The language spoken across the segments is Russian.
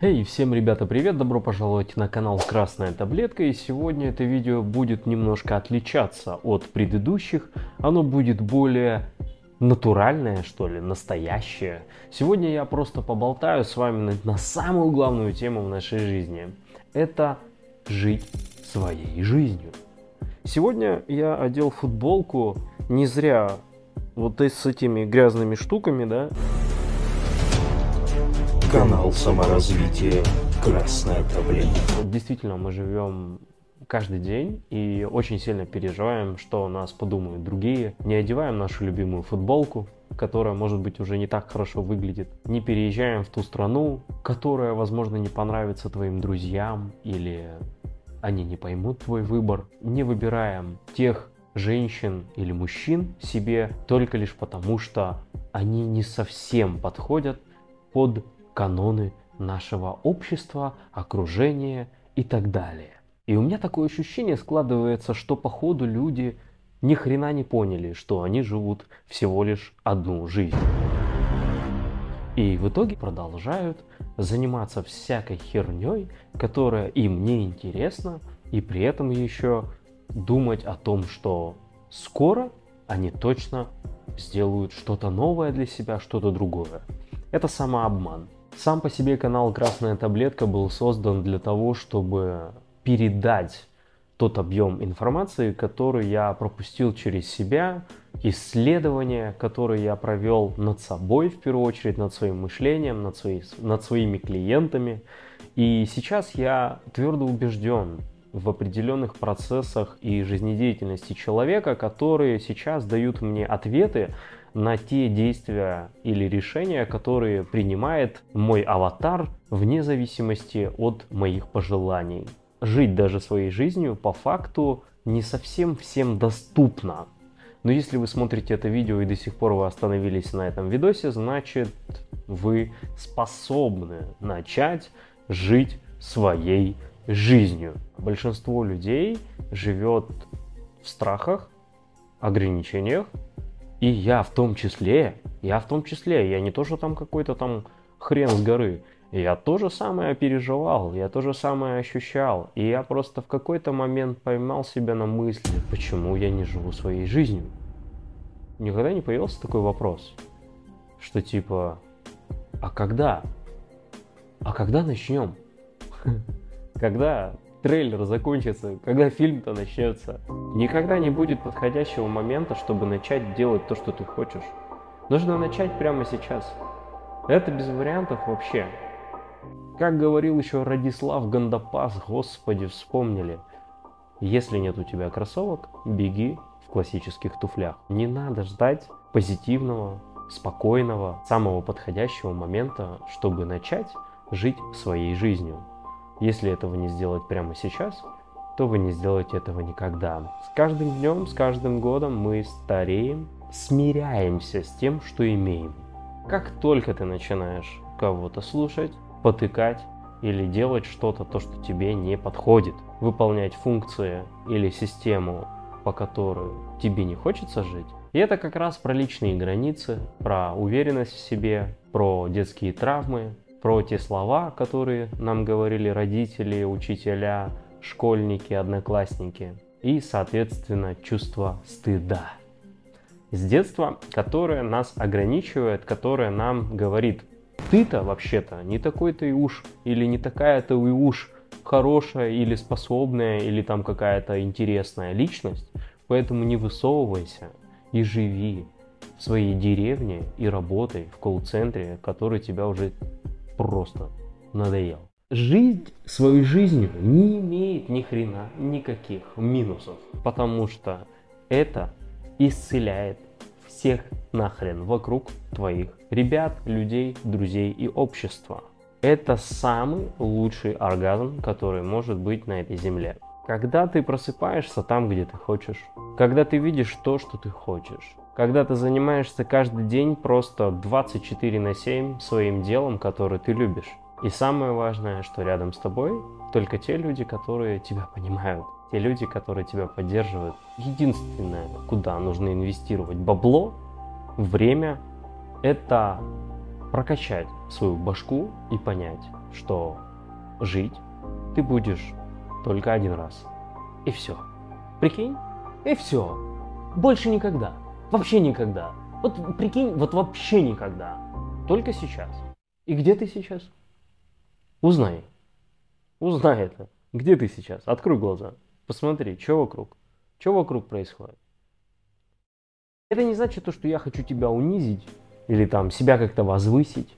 Эй, всем, ребята, привет! Добро пожаловать на канал Красная Таблетка. И сегодня это видео будет немножко отличаться от предыдущих. Оно будет более натуральное, что ли, настоящее. Сегодня я просто поболтаю с вами на, на самую главную тему в нашей жизни. Это жить своей жизнью. Сегодня я одел футболку не зря вот с этими грязными штуками, да, Канал саморазвития «Красная таблетка». Действительно, мы живем каждый день и очень сильно переживаем, что о нас подумают другие. Не одеваем нашу любимую футболку, которая, может быть, уже не так хорошо выглядит. Не переезжаем в ту страну, которая, возможно, не понравится твоим друзьям или они не поймут твой выбор. Не выбираем тех женщин или мужчин себе только лишь потому, что они не совсем подходят под каноны нашего общества, окружения и так далее. И у меня такое ощущение складывается, что по ходу люди ни хрена не поняли, что они живут всего лишь одну жизнь. И в итоге продолжают заниматься всякой херней, которая им не интересна, и при этом еще думать о том, что скоро они точно сделают что-то новое для себя, что-то другое. Это самообман. Сам по себе канал «Красная таблетка» был создан для того, чтобы передать тот объем информации, который я пропустил через себя, исследования, которые я провел над собой, в первую очередь, над своим мышлением, над, свои, над своими клиентами. И сейчас я твердо убежден в определенных процессах и жизнедеятельности человека, которые сейчас дают мне ответы на те действия или решения, которые принимает мой аватар вне зависимости от моих пожеланий. Жить даже своей жизнью по факту не совсем всем доступно. Но если вы смотрите это видео и до сих пор вы остановились на этом видосе, значит вы способны начать жить своей жизнью. Большинство людей живет в страхах, ограничениях и я в том числе, я в том числе, я не то, что там какой-то там хрен с горы. Я то же самое переживал, я то же самое ощущал. И я просто в какой-то момент поймал себя на мысли, почему я не живу своей жизнью. Никогда не появился такой вопрос, что типа, а когда? А когда начнем? Когда трейлер закончится, когда фильм-то начнется. Никогда не будет подходящего момента, чтобы начать делать то, что ты хочешь. Нужно начать прямо сейчас. Это без вариантов вообще. Как говорил еще Радислав Гандапас, господи, вспомнили. Если нет у тебя кроссовок, беги в классических туфлях. Не надо ждать позитивного, спокойного, самого подходящего момента, чтобы начать жить своей жизнью. Если этого не сделать прямо сейчас, то вы не сделаете этого никогда. С каждым днем, с каждым годом мы стареем, смиряемся с тем, что имеем. Как только ты начинаешь кого-то слушать, потыкать или делать что-то, то, что тебе не подходит, выполнять функции или систему, по которой тебе не хочется жить, и это как раз про личные границы, про уверенность в себе, про детские травмы, про те слова, которые нам говорили родители, учителя, школьники, одноклассники. И, соответственно, чувство стыда. С детства, которое нас ограничивает, которое нам говорит, ты-то вообще-то не такой-то и уж, или не такая-то и уж хорошая, или способная, или там какая-то интересная личность, поэтому не высовывайся и живи в своей деревне и работай в колл-центре, который тебя уже просто надоел. Жизнь свою жизнью не имеет ни хрена никаких минусов, потому что это исцеляет всех нахрен вокруг твоих ребят, людей, друзей и общества. Это самый лучший оргазм, который может быть на этой земле. Когда ты просыпаешься там, где ты хочешь. Когда ты видишь то, что ты хочешь когда ты занимаешься каждый день просто 24 на 7 своим делом, которое ты любишь. И самое важное, что рядом с тобой только те люди, которые тебя понимают, те люди, которые тебя поддерживают. Единственное, куда нужно инвестировать бабло, время, это прокачать свою башку и понять, что жить ты будешь только один раз. И все. Прикинь? И все. Больше никогда. Вообще никогда. Вот прикинь, вот вообще никогда. Только сейчас. И где ты сейчас? Узнай. Узнай это. Где ты сейчас? Открой глаза. Посмотри, что вокруг. Что вокруг происходит. Это не значит то, что я хочу тебя унизить или там себя как-то возвысить.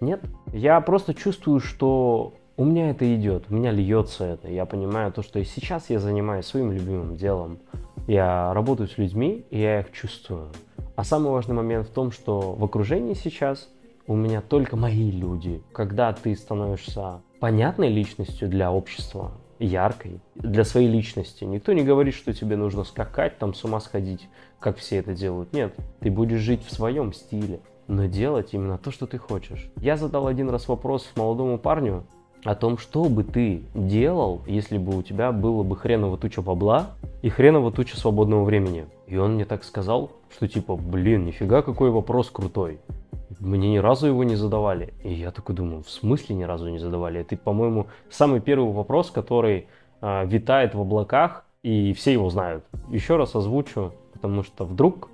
Нет. Я просто чувствую, что у меня это идет, у меня льется это. Я понимаю то, что сейчас я занимаюсь своим любимым делом. Я работаю с людьми, и я их чувствую. А самый важный момент в том, что в окружении сейчас у меня только мои люди. Когда ты становишься понятной личностью для общества, яркой, для своей личности. Никто не говорит, что тебе нужно скакать, там с ума сходить, как все это делают. Нет, ты будешь жить в своем стиле, но делать именно то, что ты хочешь. Я задал один раз вопрос молодому парню о том, что бы ты делал, если бы у тебя было бы хреново туча бабла и хреново туча свободного времени. И он мне так сказал, что типа, блин, нифига какой вопрос крутой. Мне ни разу его не задавали. И я такой думаю, в смысле ни разу не задавали? Это, по-моему, самый первый вопрос, который э, витает в облаках, и все его знают. Еще раз озвучу, потому что вдруг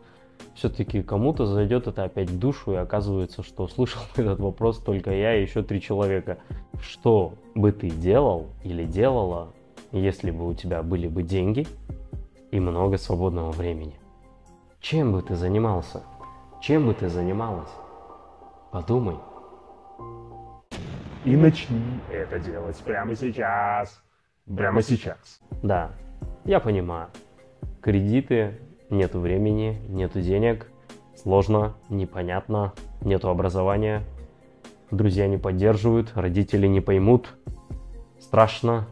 все-таки кому-то зайдет это опять в душу, и оказывается, что слышал этот вопрос только я и еще три человека. Что бы ты делал или делала, если бы у тебя были бы деньги и много свободного времени? Чем бы ты занимался? Чем бы ты занималась? Подумай. И начни это делать прямо сейчас. Прямо сейчас. Да, я понимаю. Кредиты, нету времени, нету денег, сложно, непонятно, нету образования, друзья не поддерживают, родители не поймут, страшно.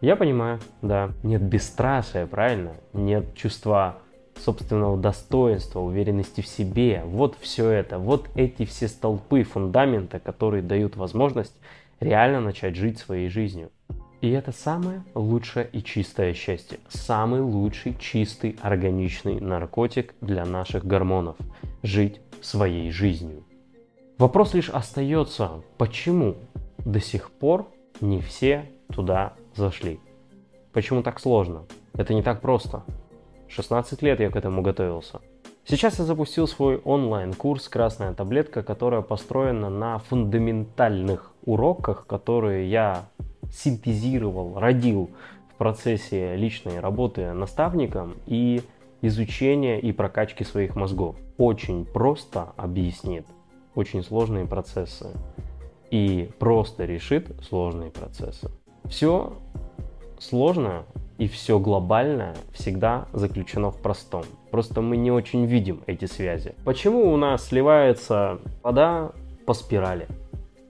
Я понимаю, да, нет бесстрашия, правильно? Нет чувства собственного достоинства, уверенности в себе. Вот все это, вот эти все столпы фундамента, которые дают возможность реально начать жить своей жизнью. И это самое лучшее и чистое счастье. Самый лучший, чистый, органичный наркотик для наших гормонов. Жить своей жизнью. Вопрос лишь остается, почему до сих пор не все туда зашли? Почему так сложно? Это не так просто. 16 лет я к этому готовился. Сейчас я запустил свой онлайн-курс «Красная таблетка», которая построена на фундаментальных уроках, которые я синтезировал, родил в процессе личной работы наставником и изучения и прокачки своих мозгов. Очень просто объяснит очень сложные процессы и просто решит сложные процессы. Все сложно и все глобальное всегда заключено в простом. Просто мы не очень видим эти связи. Почему у нас сливается вода по спирали?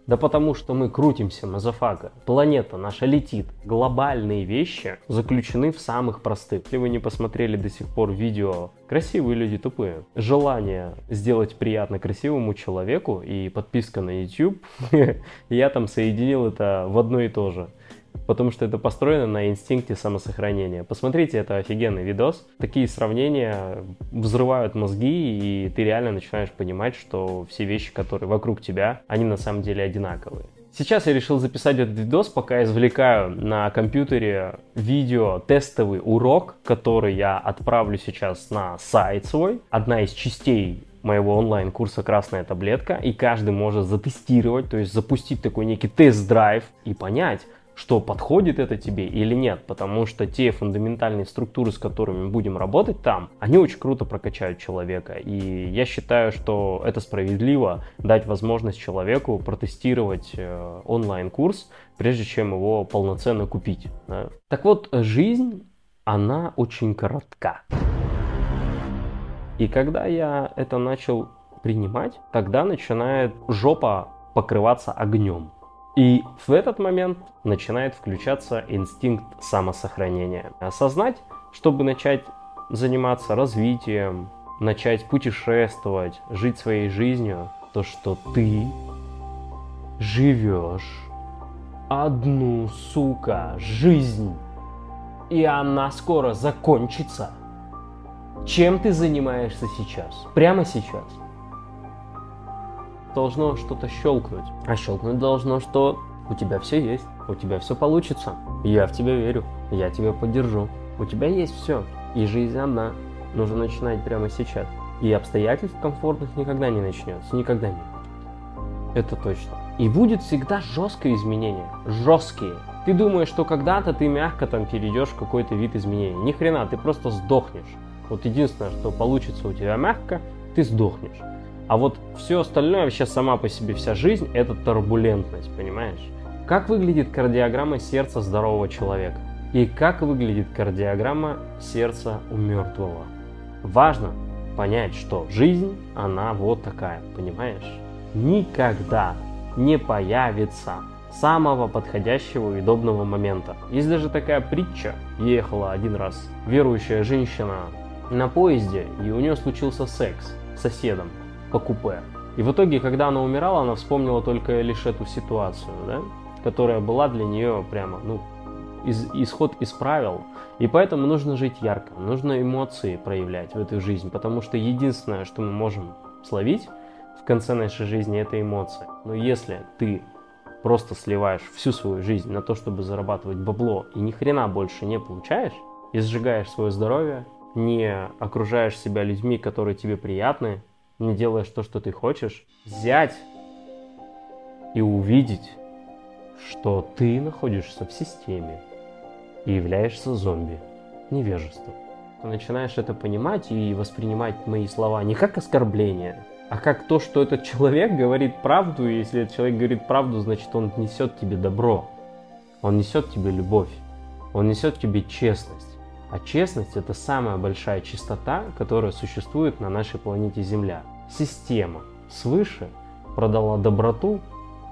Да потому что мы крутимся, motherfucker. Планета наша летит. Глобальные вещи заключены в самых простых. Если вы не посмотрели до сих пор видео «Красивые люди тупые», желание сделать приятно красивому человеку и подписка на YouTube, я там соединил это в одно и то же потому что это построено на инстинкте самосохранения. Посмотрите, это офигенный видос. Такие сравнения взрывают мозги, и ты реально начинаешь понимать, что все вещи, которые вокруг тебя, они на самом деле одинаковые. Сейчас я решил записать этот видос, пока извлекаю на компьютере видео тестовый урок, который я отправлю сейчас на сайт свой. Одна из частей моего онлайн-курса «Красная таблетка», и каждый может затестировать, то есть запустить такой некий тест-драйв и понять, что подходит это тебе или нет, потому что те фундаментальные структуры, с которыми будем работать там, они очень круто прокачают человека. И я считаю, что это справедливо дать возможность человеку протестировать э, онлайн-курс, прежде чем его полноценно купить. Да? Так вот, жизнь, она очень коротка. И когда я это начал принимать, тогда начинает жопа покрываться огнем. И в этот момент начинает включаться инстинкт самосохранения. Осознать, чтобы начать заниматься развитием, начать путешествовать, жить своей жизнью, то, что ты живешь одну, сука, жизнь, и она скоро закончится. Чем ты занимаешься сейчас? Прямо сейчас должно что-то щелкнуть. А щелкнуть должно, что У тебя все есть, у тебя все получится. Я в тебя верю, я тебя поддержу. У тебя есть все. И жизнь одна. Нужно начинать прямо сейчас. И обстоятельств комфортных никогда не начнется. Никогда не будет. Это точно. И будет всегда жесткое изменение. Жесткие. Ты думаешь, что когда-то ты мягко там перейдешь в какой-то вид изменений. Ни хрена, ты просто сдохнешь. Вот единственное, что получится у тебя мягко, ты сдохнешь. А вот все остальное, вообще сама по себе вся жизнь, это турбулентность, понимаешь? Как выглядит кардиограмма сердца здорового человека? И как выглядит кардиограмма сердца у мертвого? Важно понять, что жизнь, она вот такая, понимаешь? Никогда не появится самого подходящего и удобного момента. Есть даже такая притча. Ехала один раз верующая женщина на поезде, и у нее случился секс с соседом по купе. И в итоге, когда она умирала, она вспомнила только лишь эту ситуацию, да, которая была для нее прямо, ну, из, исход из правил. И поэтому нужно жить ярко, нужно эмоции проявлять в эту жизнь, потому что единственное, что мы можем словить в конце нашей жизни, это эмоции. Но если ты просто сливаешь всю свою жизнь на то, чтобы зарабатывать бабло, и ни хрена больше не получаешь, и сжигаешь свое здоровье, не окружаешь себя людьми, которые тебе приятны, не делаешь то, что ты хочешь, взять и увидеть, что ты находишься в системе и являешься зомби, невежеством. Ты начинаешь это понимать и воспринимать мои слова не как оскорбление, а как то, что этот человек говорит правду, и если этот человек говорит правду, значит он несет тебе добро, он несет тебе любовь, он несет тебе честность. А честность это самая большая чистота, которая существует на нашей планете Земля. Система свыше продала доброту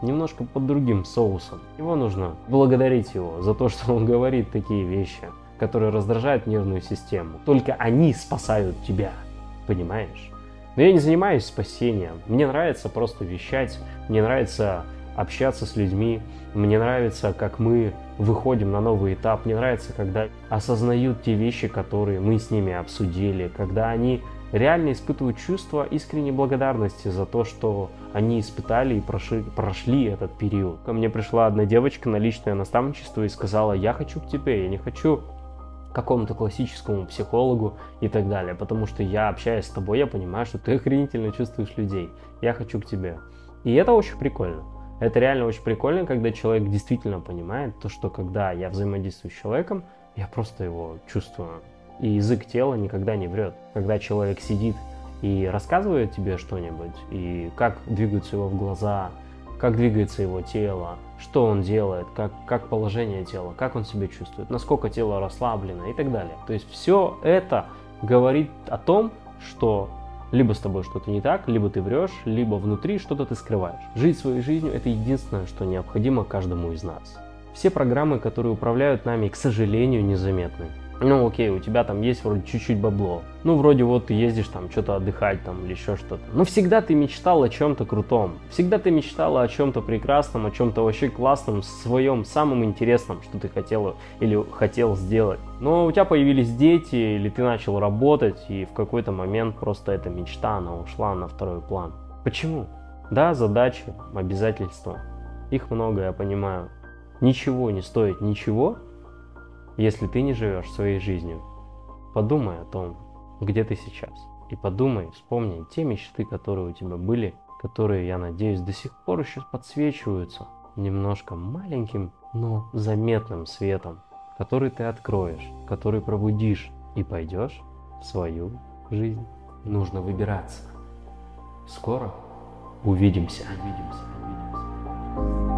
немножко под другим соусом. Его нужно благодарить его за то, что он говорит такие вещи, которые раздражают нервную систему. Только они спасают тебя, понимаешь? Но я не занимаюсь спасением. Мне нравится просто вещать, мне нравится общаться с людьми, мне нравится, как мы выходим на новый этап, мне нравится, когда осознают те вещи, которые мы с ними обсудили, когда они реально испытывают чувство искренней благодарности за то, что они испытали и прошли, прошли этот период. Ко мне пришла одна девочка на личное наставничество и сказала, я хочу к тебе, я не хочу какому-то классическому психологу и так далее, потому что я общаюсь с тобой, я понимаю, что ты охренительно чувствуешь людей, я хочу к тебе. И это очень прикольно. Это реально очень прикольно, когда человек действительно понимает то, что когда я взаимодействую с человеком, я просто его чувствую. И язык тела никогда не врет. Когда человек сидит и рассказывает тебе что-нибудь, и как двигаются его в глаза, как двигается его тело, что он делает, как, как положение тела, как он себя чувствует, насколько тело расслаблено и так далее. То есть все это говорит о том, что либо с тобой что-то не так, либо ты врешь, либо внутри что-то ты скрываешь. Жить своей жизнью – это единственное, что необходимо каждому из нас. Все программы, которые управляют нами, к сожалению, незаметны ну окей, у тебя там есть вроде чуть-чуть бабло. Ну вроде вот ты ездишь там что-то отдыхать там или еще что-то. Но всегда ты мечтал о чем-то крутом. Всегда ты мечтала о чем-то прекрасном, о чем-то вообще классном, своем самом интересном, что ты хотел или хотел сделать. Но у тебя появились дети, или ты начал работать, и в какой-то момент просто эта мечта, она ушла на второй план. Почему? Да, задачи, обязательства. Их много, я понимаю. Ничего не стоит ничего, если ты не живешь своей жизнью, подумай о том, где ты сейчас. И подумай, вспомни те мечты, которые у тебя были, которые, я надеюсь, до сих пор еще подсвечиваются немножко маленьким, но заметным светом, который ты откроешь, который пробудишь и пойдешь в свою жизнь. Нужно выбираться. Скоро увидимся. Увидимся. Увидимся.